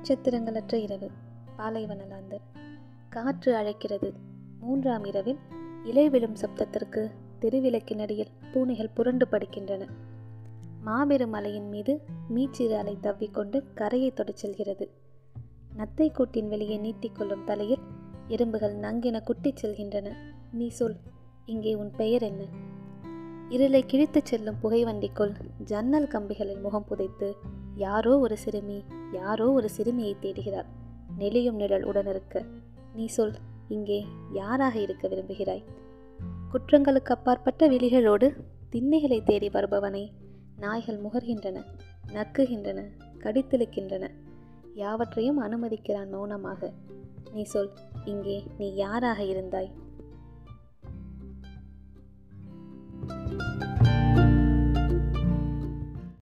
நட்சத்திரங்களற்ற இரவு. பாலைவனலாந்தர் காற்று அழைக்கிறது. மூன்றாம் இரவில் இலை விழும் சப்தத்திற்கு தெருவிளக்கினடியில் பூனைகள் புரண்டு படுக்கின்றன. மாபெரும் அலையின் மீது மீச்சிறு அலை தவ்விக்கொண்டு கரையை தொடச் செல்கிறது. நத்தை கூட்டின் வெளியே நீட்டிக்கொள்ளும் தலையில் எறும்புகள் நங்கென குட்டிச் செல்கின்றன. நீ சொல் இங்கே உன் பெயர் என்ன? இருளை கிழித்துச் செல்லும் புகைவண்டிக்குள் ஜன்னல் கம்பிகளில் முகம் புதைத்து யாரோ ஒரு சிறுமி யாரோ ஒரு சிறுமியை தேடுகிறார். நெளியும் நிழல் உடனிருக்க. நீ சொல் இங்கே யாராக இருக்க விரும்புகிறாய்? குற்றங்களுக்கு அப்பாற்பட்ட விழிகளோடு திண்ணைகளை தேடி வருபவனை நாய்கள் முகர்கின்றன நக்குகின்றன கடித்திழுக்கின்றன. யாவற்றையும் அனுமதிக்கிறான் மௌனமாக. நீ சொல் இங்கே நீ யாராக இருந்தாய்?